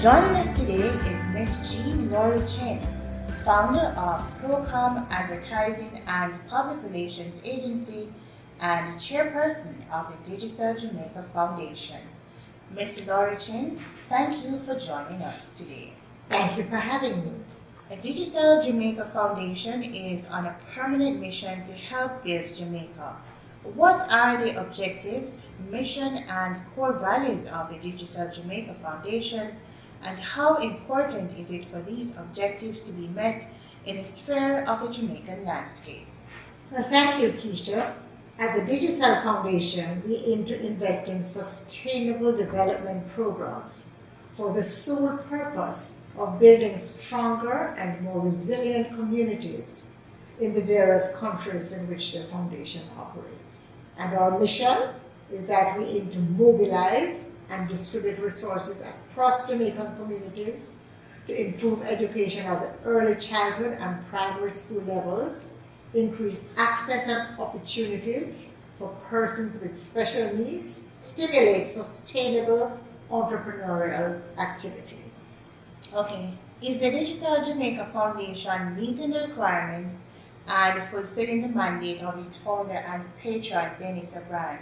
Joining us today is Miss Jean Lowrie-Chin, founder of PROComm Advertising and Public Relations Agency and chairperson of the Digicel Jamaica Foundation. Ms. Lowrie-Chin, thank you for joining us today. Thank you for having me. The Digicel Jamaica Foundation is on a permanent mission to help build Jamaica. What are the objectives, mission, and core values of the Digicel Jamaica Foundation, and how important is it for these objectives to be met in the sphere of the Jamaican landscape? Well, thank you, Keisha. At the Digicel Foundation, we aim to invest in sustainable development programs for the sole purpose of building stronger and more resilient communities in the various countries in which the foundation operates. And our mission is that we aim to mobilize and distribute resources across Jamaican communities to improve education at the early childhood and primary school levels, increase access and opportunities for persons with special needs, stimulate sustainable entrepreneurial activity. Okay. Is the Digicel Jamaica Foundation meeting the requirements and fulfilling the mandate of its founder and patron, Denis O'Brien?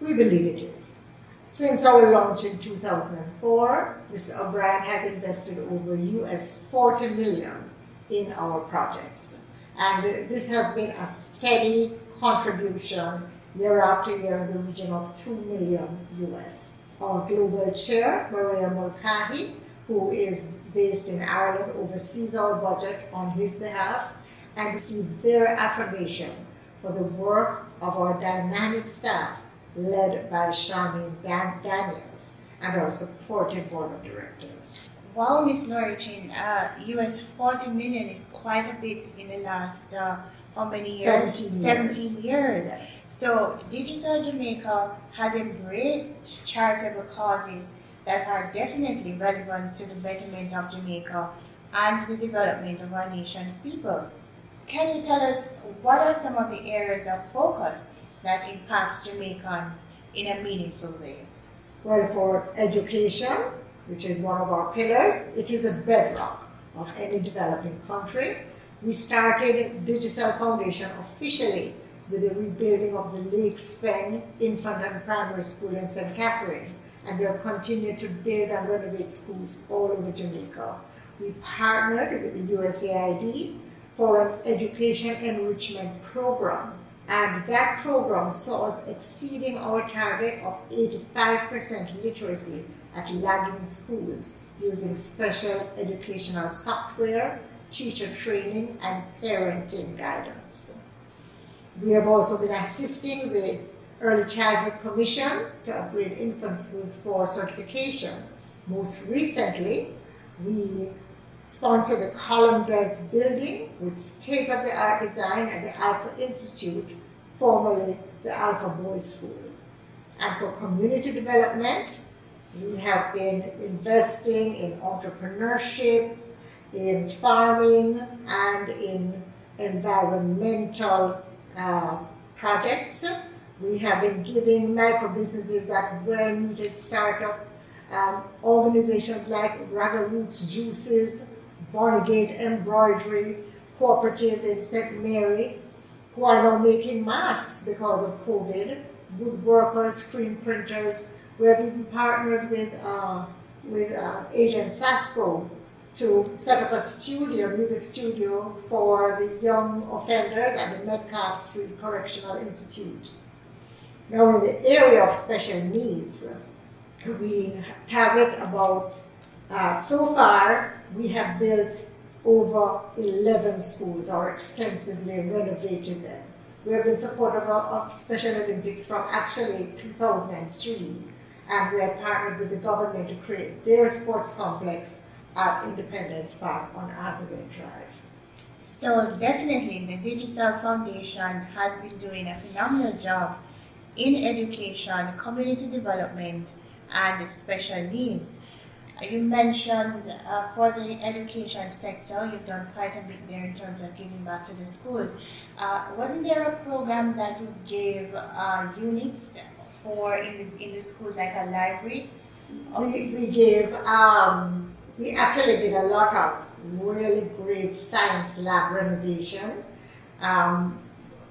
We believe it is. Since our launch in 2004, Mr. O'Brien has invested over US 40 million in our projects. And this has been a steady contribution year after year in the region of 2 million US. Our global chair, Maria Mulcahy, who is based in Ireland, oversees our budget on his behalf and receive their affirmation for the work of our dynamic staff led by Charmaine Dan- Daniels and our supportive board of directors. Wow, Ms. Lowrie-Chin, uh, US 40 million is quite a bit in the last, uh, how many years? 17 years. 17 years. Yes. So, Digicel Jamaica has embraced charitable causes that are definitely relevant to the betterment of Jamaica and the development of our nation's people. Can you tell us what are some of the areas of focus that impacts Jamaicans in a meaningful way? Well, for education, which is one of our pillars, it is a bedrock of any developing country. We started Digicel Foundation officially with the rebuilding of the Lakes Pen Infant and Primary School in St. Catherine, and we have continued to build and renovate schools all over Jamaica. We partnered with the USAID for an education enrichment program and that program saw us exceeding our target of 85% literacy at lagging schools using special educational software, teacher training, and parenting guidance. We have also been assisting the Early Childhood Commission to upgrade infant schools for certification. Most recently, we sponsored the Column Girls building with state-of-the-art design at the Alpha Institute, formerly the Alpha Boys School. And for community development, we have been investing in entrepreneurship, in farming, and in environmental uh, projects. We have been giving micro businesses that well needed startup um, organizations like Raga Roots Juices, Barnegate Embroidery, Cooperative in St. Mary, who are now making masks because of COVID, woodworkers, screen printers. We have even partnered with, uh, with uh, Agent Sasco to set up a studio, music studio for the young offenders at the Metcalfe Street Correctional Institute. Now, in the area of special needs, we target about, uh, so far, we have built over 11 schools or extensively renovated them. We have been supportive of, Special Olympics from actually 2003, and we have partnered with the government to create their sports complex at Independence Park on Arthur Wint Drive. So definitely the Digicel Foundation has been doing a phenomenal job in education, community development, and special needs. You mentioned uh, for the education sector, you've done quite a bit there in terms of giving back to the schools. Uh, wasn't there a program that you gave uh, units for in the, in the schools, like a library? We, we gave, um, we actually did a lot of really great science lab renovation. Um,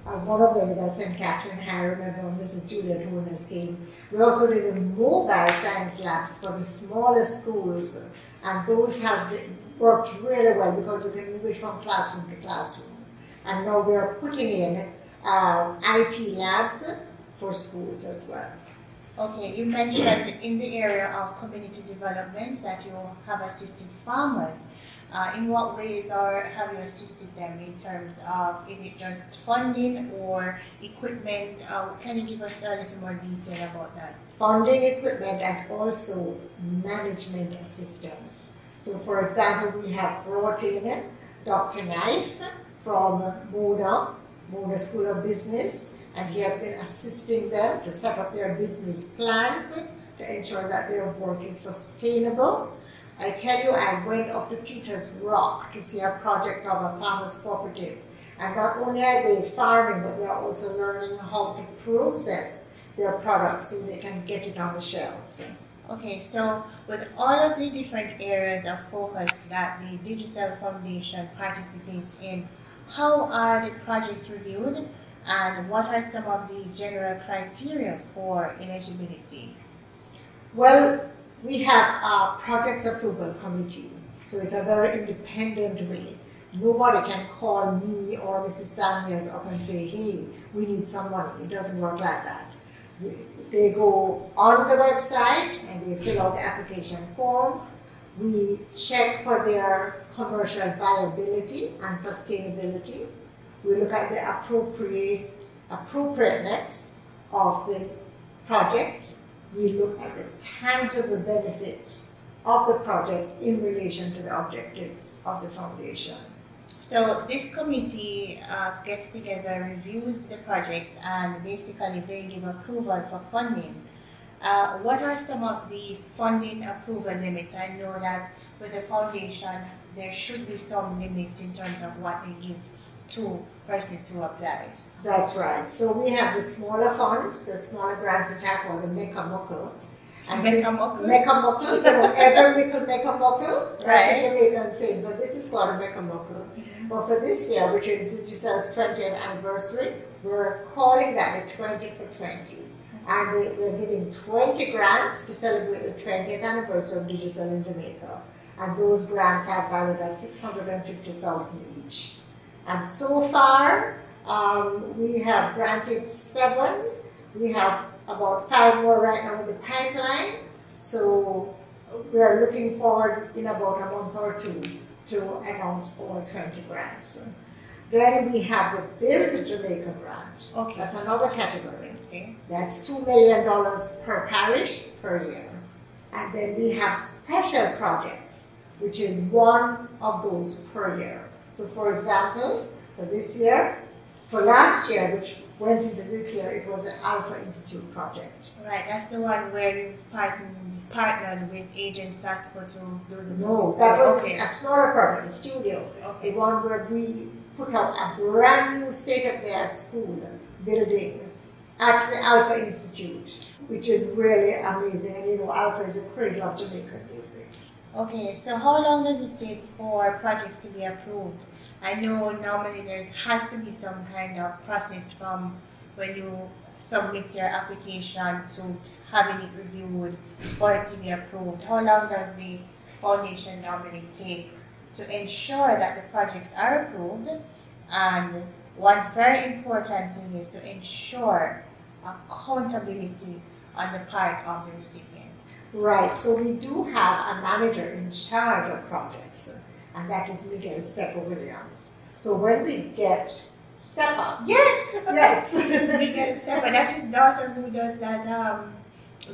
uh, one of them is I St. Catherine I remember Mrs. Juliet Horner's came. We also did the mobile science labs for the smaller schools, and those have worked really well because you can move it from classroom to classroom. And now we are putting in uh, IT labs for schools as well. Okay, you mentioned in the area of community development that you have assisted farmers. Uh, in what ways are have you assisted them in terms of is it just funding or equipment? Uh, can you give us a little more detail about that? Funding, equipment, and also management assistance. So, for example, we have brought in Dr. Knife from Mona, Mona School of Business, and he has been assisting them to set up their business plans to ensure that their work is sustainable I tell you, I went up to Peters Rock to see a project of a farmers cooperative. And not only are they farming, but they're also learning how to process their products so they can get it on the shelves. Okay, so with all of the different areas of focus that the Digicel Foundation participates in, how are the projects reviewed and what are some of the general criteria for eligibility? Well, we have a projects approval committee, so it's a very independent way. Nobody can call me or Mrs. Daniels up and say, hey, we need some money. It doesn't work like that. They go on the website and they fill out the application forms. We check for their commercial viability and sustainability. We look at the appropriate appropriateness of the project we look at the tangible benefits of the project in relation to the objectives of the foundation. So this committee uh, gets together, reviews the projects, and basically they give approval for funding. Uh, what are some of the funding approval limits? I know that with the foundation, there should be some limits in terms of what they give to persons who apply. That's right. So we have the smaller funds, the smaller grants which are called the Mecca Muckle. And Mecca Muckle? Mecca Muckle, you know, ever we could muckle. That's right. a Jamaican saying. So this is called a Mecca Muckle. Mm-hmm. But for this year, which is Digicel's 20th anniversary, we're calling that the 20 for 20. And we're giving 20 grants to celebrate the 20th anniversary of Digicel in Jamaica. And those grants are valued at 650000 each. And so far, um, we have granted seven. We have about five more right now in the pipeline. So we are looking forward in about a month or two to announce all 20 grants. Then we have the Build Jamaica grant. Okay. That's another category. Okay. That's $2 million per parish per year. And then we have special projects, which is one of those per year. So, for example, for this year, for last year, which went into this year, it was an Alpha Institute project. Right, that's the one where you've partnered, partnered with Agent Sasco to do the No, that was okay. a smaller project, a studio. Okay. The one where we put up a brand new state-of-the-art school building at the Alpha Institute, which is really amazing. And you know, Alpha is a cradle of Jamaican music. Okay, so how long does it take for projects to be approved? I know normally there has to be some kind of process from when you submit your application to having it reviewed for it to be approved. How long does the foundation normally take to ensure that the projects are approved? And one very important thing is to ensure accountability on the part of the recipients. Right, so we do have a manager in charge of projects and that is Miguel Stepper Williams. So when we get Stepper, yes, yes, Miguel Stepper, that's his daughter who does that um,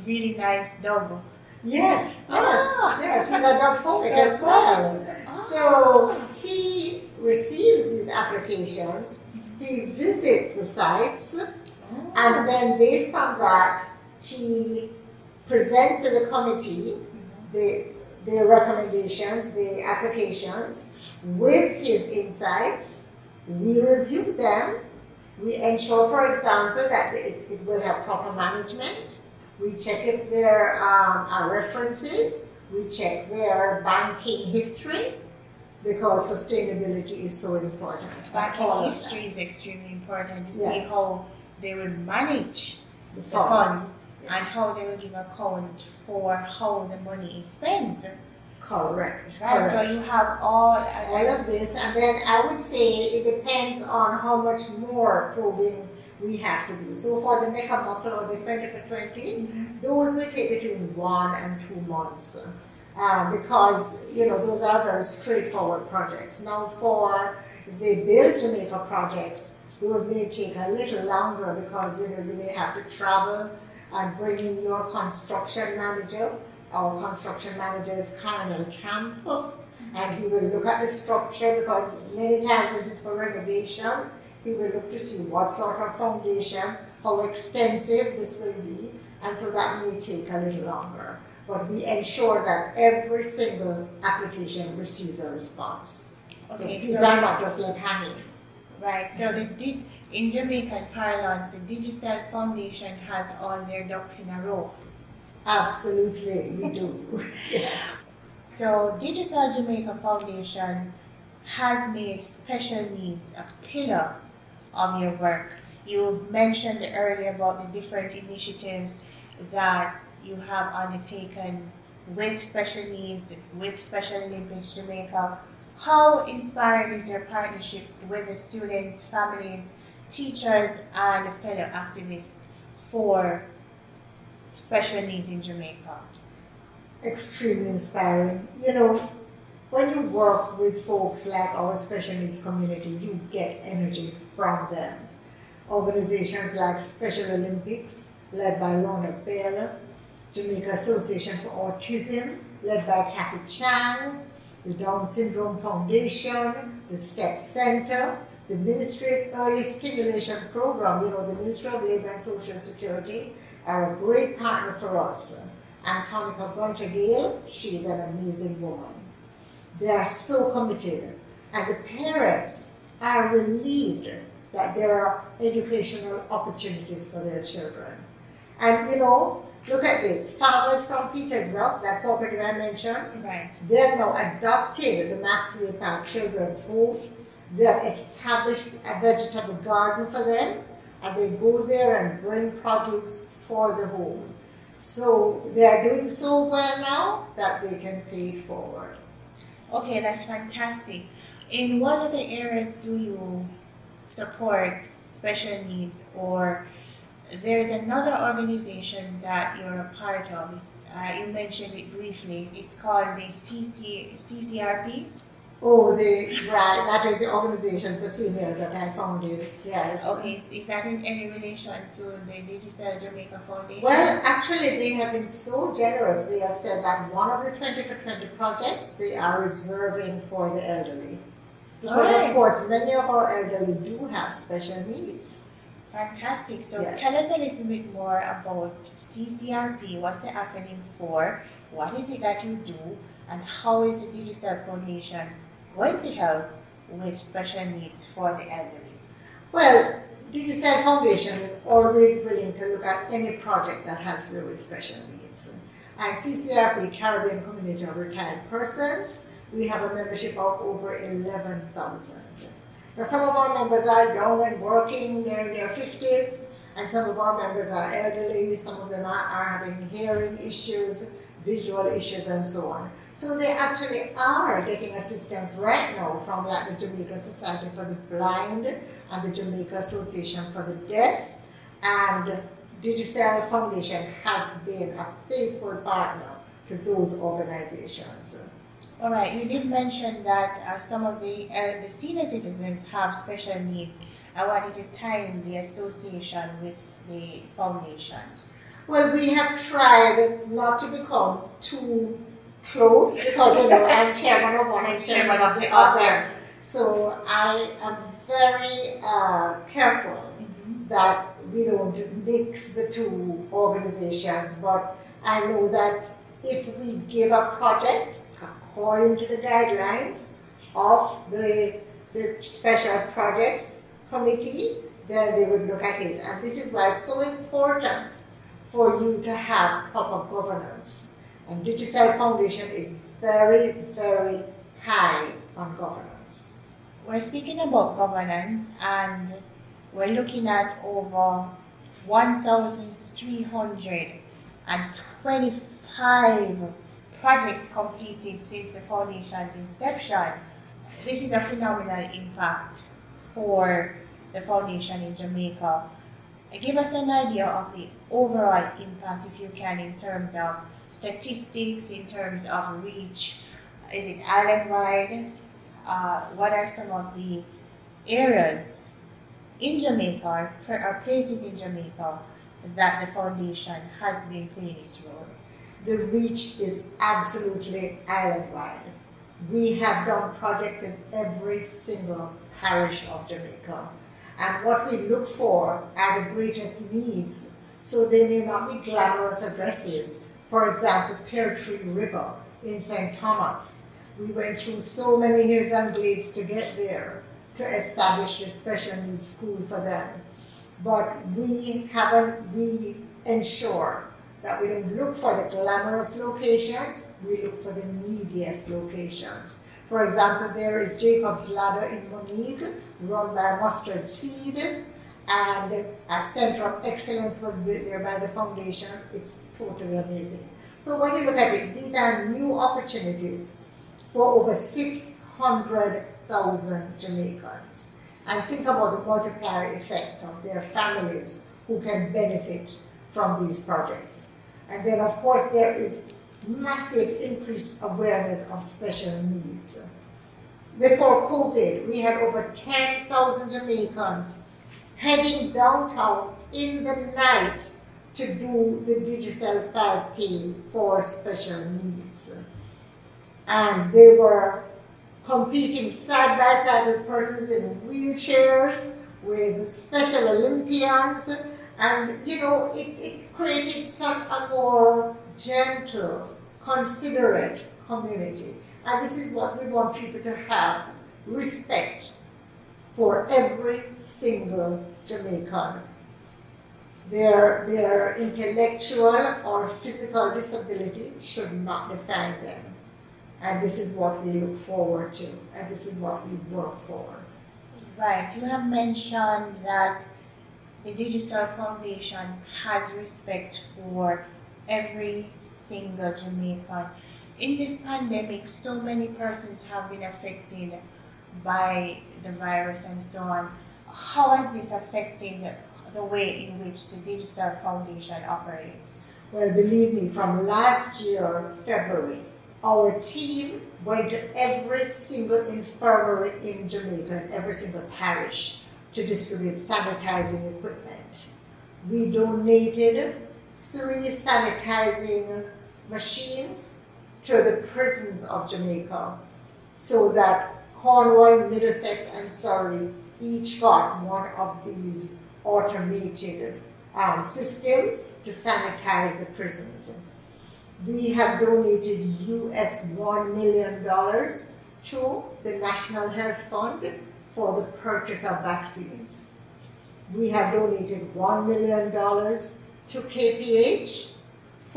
really nice dub. Yes, yes, Ah. yes. He's a dub poet as well. So he receives these applications, he visits the sites, and then based on that, he presents to the committee the, the recommendations, the applications with his insights. We review them. We ensure, for example, that it, it will have proper management. We check if there um, are references. We check their banking history because sustainability is so important. Banking history is extremely important to see how they will manage The the funds. And how they will give account for how the money is spent. Correct. Right? So you have all, all of this, and then I would say it depends on how much more probing we have to do. So for the Mecca or the 20 for 20, those will take between one and two months. Uh, because you know those are very straightforward projects. Now for the Build Jamaica projects, those may take a little longer because you know you may have to travel and bring in your construction manager. Our construction manager is Colonel Camp, and he will look at the structure because many times this is for renovation. He will look to see what sort of foundation, how extensive this will be, and so that may take a little longer. But we ensure that every single application receives a response. so okay, people so, are not just left hanging. right. So they di- in Jamaican parlance, the Digicel Foundation has all their ducks in a row. Absolutely, we do. yes. So Digicel Jamaica Foundation has made special needs a pillar of your work. You mentioned earlier about the different initiatives that you have undertaken with special needs, with Special Olympics Jamaica. How inspiring is your partnership with the students, families, teachers, and fellow activists for special needs in Jamaica? extremely inspiring. You know, when you work with folks like our special needs community, you get energy from them. Organizations like Special Olympics, led by Lorna Bell, Jamaica Association for Autism, led by Kathy Chang, the Down Syndrome Foundation, the STEP Center, the Ministry's Early Stimulation Program, you know, the Ministry of Labor and Social Security are a great partner for us. And Tonica Gunter Gale, she's an amazing woman. They are so committed. And the parents are relieved that there are educational opportunities for their children. And you know, look at this. Farmers from Peters Rock, that cooperative I mentioned, Right. they have now adopted the Maxwell Park Children's Home. They have established a vegetable garden for them, and they go there and bring produce for the home. So they are doing so well now that they can pay it forward. Okay, that's fantastic. In what other areas do you support special needs or there's another organization that you're a part of. Uh, you mentioned it briefly. It's called the CC, CCRP. Oh, the right, that is the organization for seniors that I founded. Yes. Okay, is, that in any relation to the Digicel Jamaica Foundation? Well, actually, they have been so generous. They have said that one of the 20 for 20 projects they are reserving for the elderly. Because, Alright. of course, many of our elderly do have special needs. Fantastic. So Yes. tell us a little bit more about CCRP. What's the acronym for? What is it that you do? And how is the Digicel Foundation going to help with special needs for the elderly? Well, the Digicel Foundation is always willing to look at any project that has to do with special needs. And CCRP, Caribbean Community of Retired Persons, we have a membership of over 11,000. Now, some of our members are young and working, they're in their 50s, and some of our members are elderly, some of them are, are having hearing issues, visual issues, and so on. So they actually are getting assistance right now from like the Jamaica Society for the Blind and the Jamaica Association for the Deaf, and Digicel Foundation has been a faithful partner to those organizations. All right, you did mention that uh, some of the, uh, the senior citizens have special needs. I wanted to tie in the association with the foundation. Well, we have tried not to become too close because you know I'm chairman of one and chairman of the other. So I am very uh, careful mm-hmm. that we don't mix the two organizations. But I know that if we give a project according to the guidelines of the, the special projects committee, then they would look at it. And this is why it's so important for you to have proper governance. And Digicel Foundation is very, very high on governance. We're speaking about governance and we're looking at over 1,325 projects completed since the foundation's inception. This is a phenomenal impact for the foundation in Jamaica. Give us an idea of the overall impact, if you can, in terms of statistics, in terms of reach. Is it island wide? Uh, what are some of the areas in Jamaica or places in Jamaica that the foundation has been playing its role? The reach is absolutely island wide. We have done projects in every single parish of Jamaica. And what we look for are the greatest needs. So they may not be glamorous addresses. For example, Pear Tree River in St. Thomas. We went through so many hills and glades to get there to establish a special needs school for them. But we haven't, we ensure that we don't look for the glamorous locations, we look for the neediest locations. For example, there is Jacob's Ladder in Moneague, Mustard Seed, and a center of excellence was built there by the foundation. It's totally amazing. So when you look at it, these are new opportunities for over 600 thousand Jamaicans. And think about the multiplier effect of their families who can benefit from these projects. And then, of course, there is massive increased awareness of special needs. Before COVID, we had over 10,000 Jamaicans heading downtown in the night to do the Digicel 5K for special needs. And they were competing side by side with persons in wheelchairs, with Special Olympians, and you know, it, it created such a more gentle, considerate community. And this is what we want people to have respect for every single Jamaican. Their, their intellectual or physical disability should not define them. And this is what we look forward to, and this is what we work for. Right. You have mentioned that the Digicel Foundation has respect for every single Jamaican. In this pandemic, so many persons have been affected by the virus and so on. How has this affected the way in which the Digicel Foundation operates? Well, believe me, from last year, February, our team went to every single infirmary in Jamaica and every single parish to distribute sanitizing equipment. We donated three sanitizing machines to the prisons of Jamaica so that Cornwall, Middlesex, and Surrey each got one of these automated um, systems to sanitize the prisons we have donated US $1 million to the National Health Fund for the purchase of vaccines. We have donated $1 million to KPH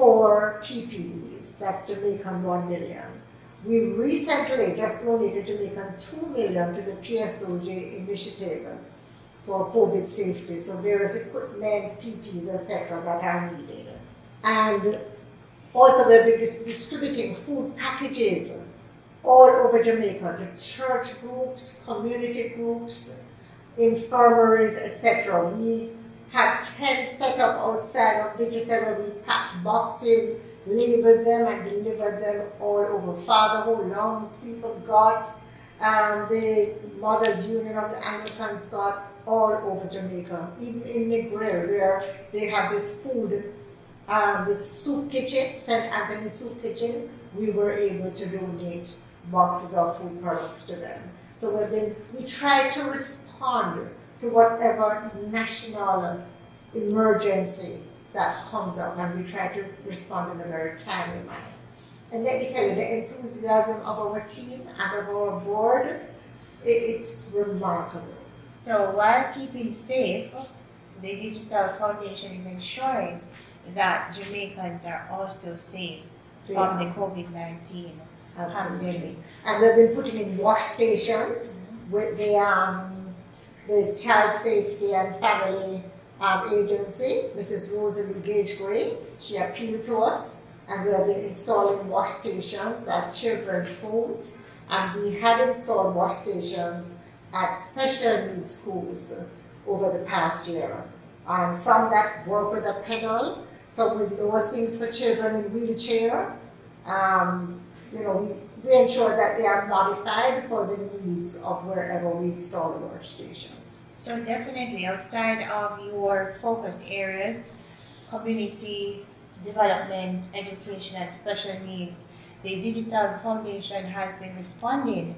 for PPEs. That's Jamaican 1 million. We recently just donated Jamaican 2 million to the PSOJ initiative for COVID safety. So there is equipment, PPEs, etc. that are needed. And also, they'll be dis- distributing food packages all over Jamaica to church groups, community groups, infirmaries, etc. We had tents set up outside of Digicel we packed boxes, labeled them, and delivered them all over. Father Ho Lung's people got, um, the Mothers Union of the Anglicans got all over Jamaica, even in Negril, where they have this food um, the soup kitchen, St. Anthony Soup Kitchen, we were able to donate boxes of food products to them. So we've been, we to respond to whatever national emergency that comes up, and we try to respond in a very timely manner. And let me tell you, the enthusiasm of our team and of our board, it's remarkable. So while keeping safe, the Digicel Foundation is ensuring that Jamaicans are also safe from the COVID 19 pandemic. And we've been putting in wash stations mm-hmm. with the, um, the Child Safety and Family um, Agency, Mrs. Rosalie Gage Gray. She appealed to us, and we have been installing wash stations at children's homes, and we had installed wash stations at special needs schools over the past year. And some that work with a pedal, some with things for children in wheelchair. Um, you know, we, we ensure that they are modified for the needs of wherever we install the workstations. So definitely outside of your focus areas, community development, education and special needs, the Digicel Foundation has been responding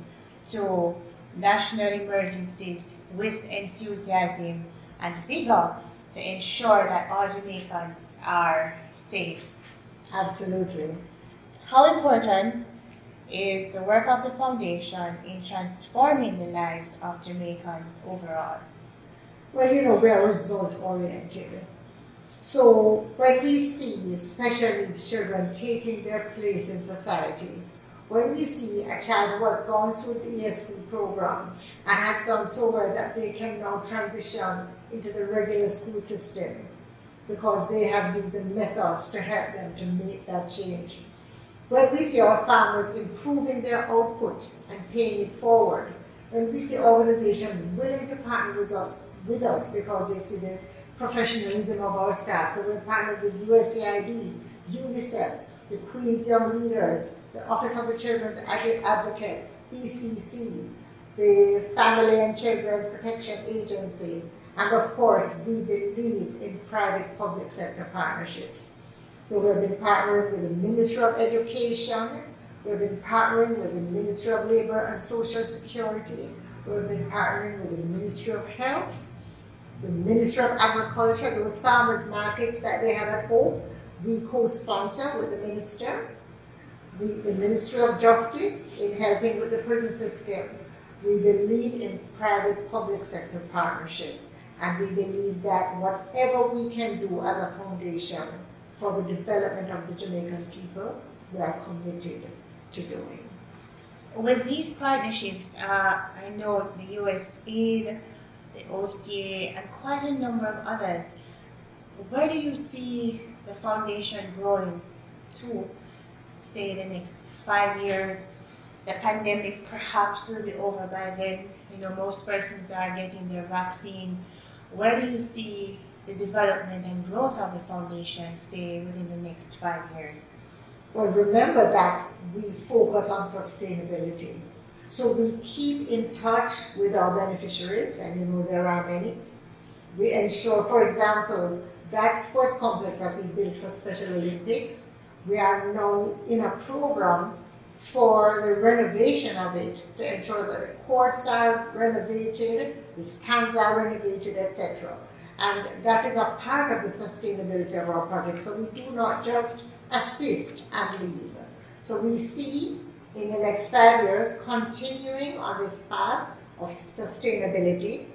to national emergencies with enthusiasm and vigor to ensure that all Jamaicans are safe. Absolutely. How important is the work of the foundation in transforming the lives of Jamaicans overall? Well, you know, we are result oriented. So when we see special needs children taking their place in society, when we see a child who has gone through the ESP program and has done so well that they can now transition into the regular school system because they have used the methods to help them to make that change. When we see our farmers improving their output and paying it forward, when we see organizations willing to partner with us, with us because they see the professionalism of our staff, so we're partnered with USAID, UNICEF, the Queen's Young Leaders, the Office of the Children's Advocate, ECC, the Family and Children Protection Agency, and of course, we believe in private public sector partnerships. So we've been partnering with the Ministry of Education, we've been partnering with the Ministry of Labor and Social Security, we've been partnering with the Ministry of Health, the Ministry of Agriculture, those farmers markets that they have at home, we co-sponsor with the minister. We, the Ministry of Justice in helping with the prison system. We believe in private public sector partnership. And we believe that whatever we can do as a foundation for the development of the Jamaican people, we are committed to doing. With these partnerships, uh, I know the USAID, the OCA, and quite a number of others. Where do you see the foundation growing to, say, the next five years. The pandemic perhaps will be over by then. You know, most persons are getting their vaccines. Where do you see the development and growth of the foundation, say, within the next five years? Well, remember that we focus on sustainability. So we keep in touch with our beneficiaries, and you know there are many. We ensure, for example, that sports complex that we built for Special Olympics, we are now in a program for the renovation of it to ensure that the courts are renovated, the stands are renovated, etc. And that is a part of the sustainability of our project. So we do not just assist and leave. So we see in the next five years continuing on this path of sustainability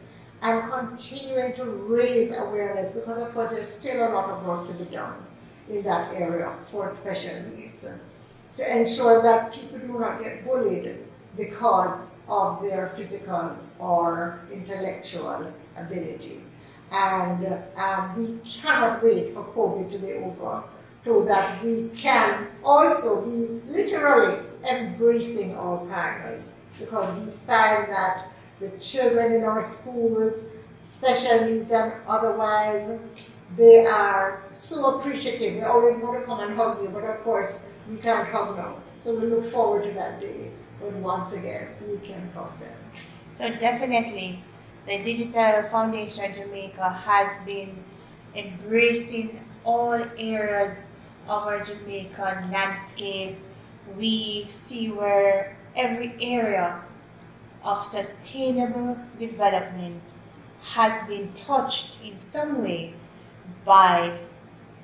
and continuing to raise awareness because, of course, there's still a lot of work to be done in that area for special needs to ensure that people do not get bullied because of their physical or intellectual ability. And um, we cannot wait for COVID to be over so that we can also be literally embracing our partners because we find that the children in our schools, special needs and otherwise, they are so appreciative. They always want to come and hug you, but of course, we can't hug now. So we look forward to that day when once again we can hug them. So definitely, the Digicel Foundation Jamaica has been embracing all areas of our Jamaican landscape. We see where every area of sustainable development has been touched in some way by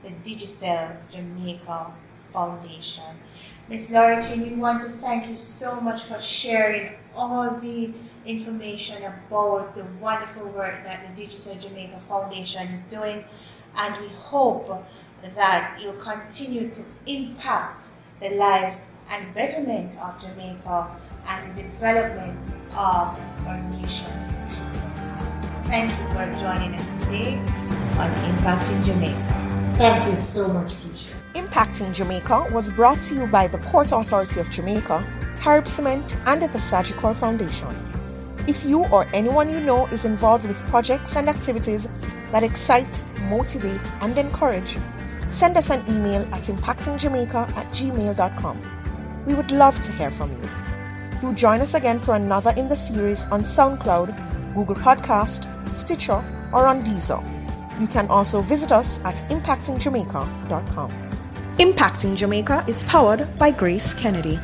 the Digicel Jamaica Foundation. Ms. Lowrie-Chin, we want to thank you so much for sharing all the information about the wonderful work that the Digicel Jamaica Foundation is doing, and we hope that you'll continue to impact the lives and betterment of Jamaica and the development of our nations. Thank you for joining us today on Impacting Jamaica. Thank you so much, Keisha. Impacting Jamaica was brought to you by the Port Authority of Jamaica, Carib Cement, and the Sagicor Foundation. If you or anyone you know is involved with projects and activities that excite, motivate, and encourage, send us an email at impactingjamaica at gmail.com. We would love to hear from you. Do join us again for another in the series on SoundCloud, Google Podcast, Stitcher, or on Deezer. You can also visit us at impactingjamaica.com. Impacting Jamaica is powered by Grace Kennedy.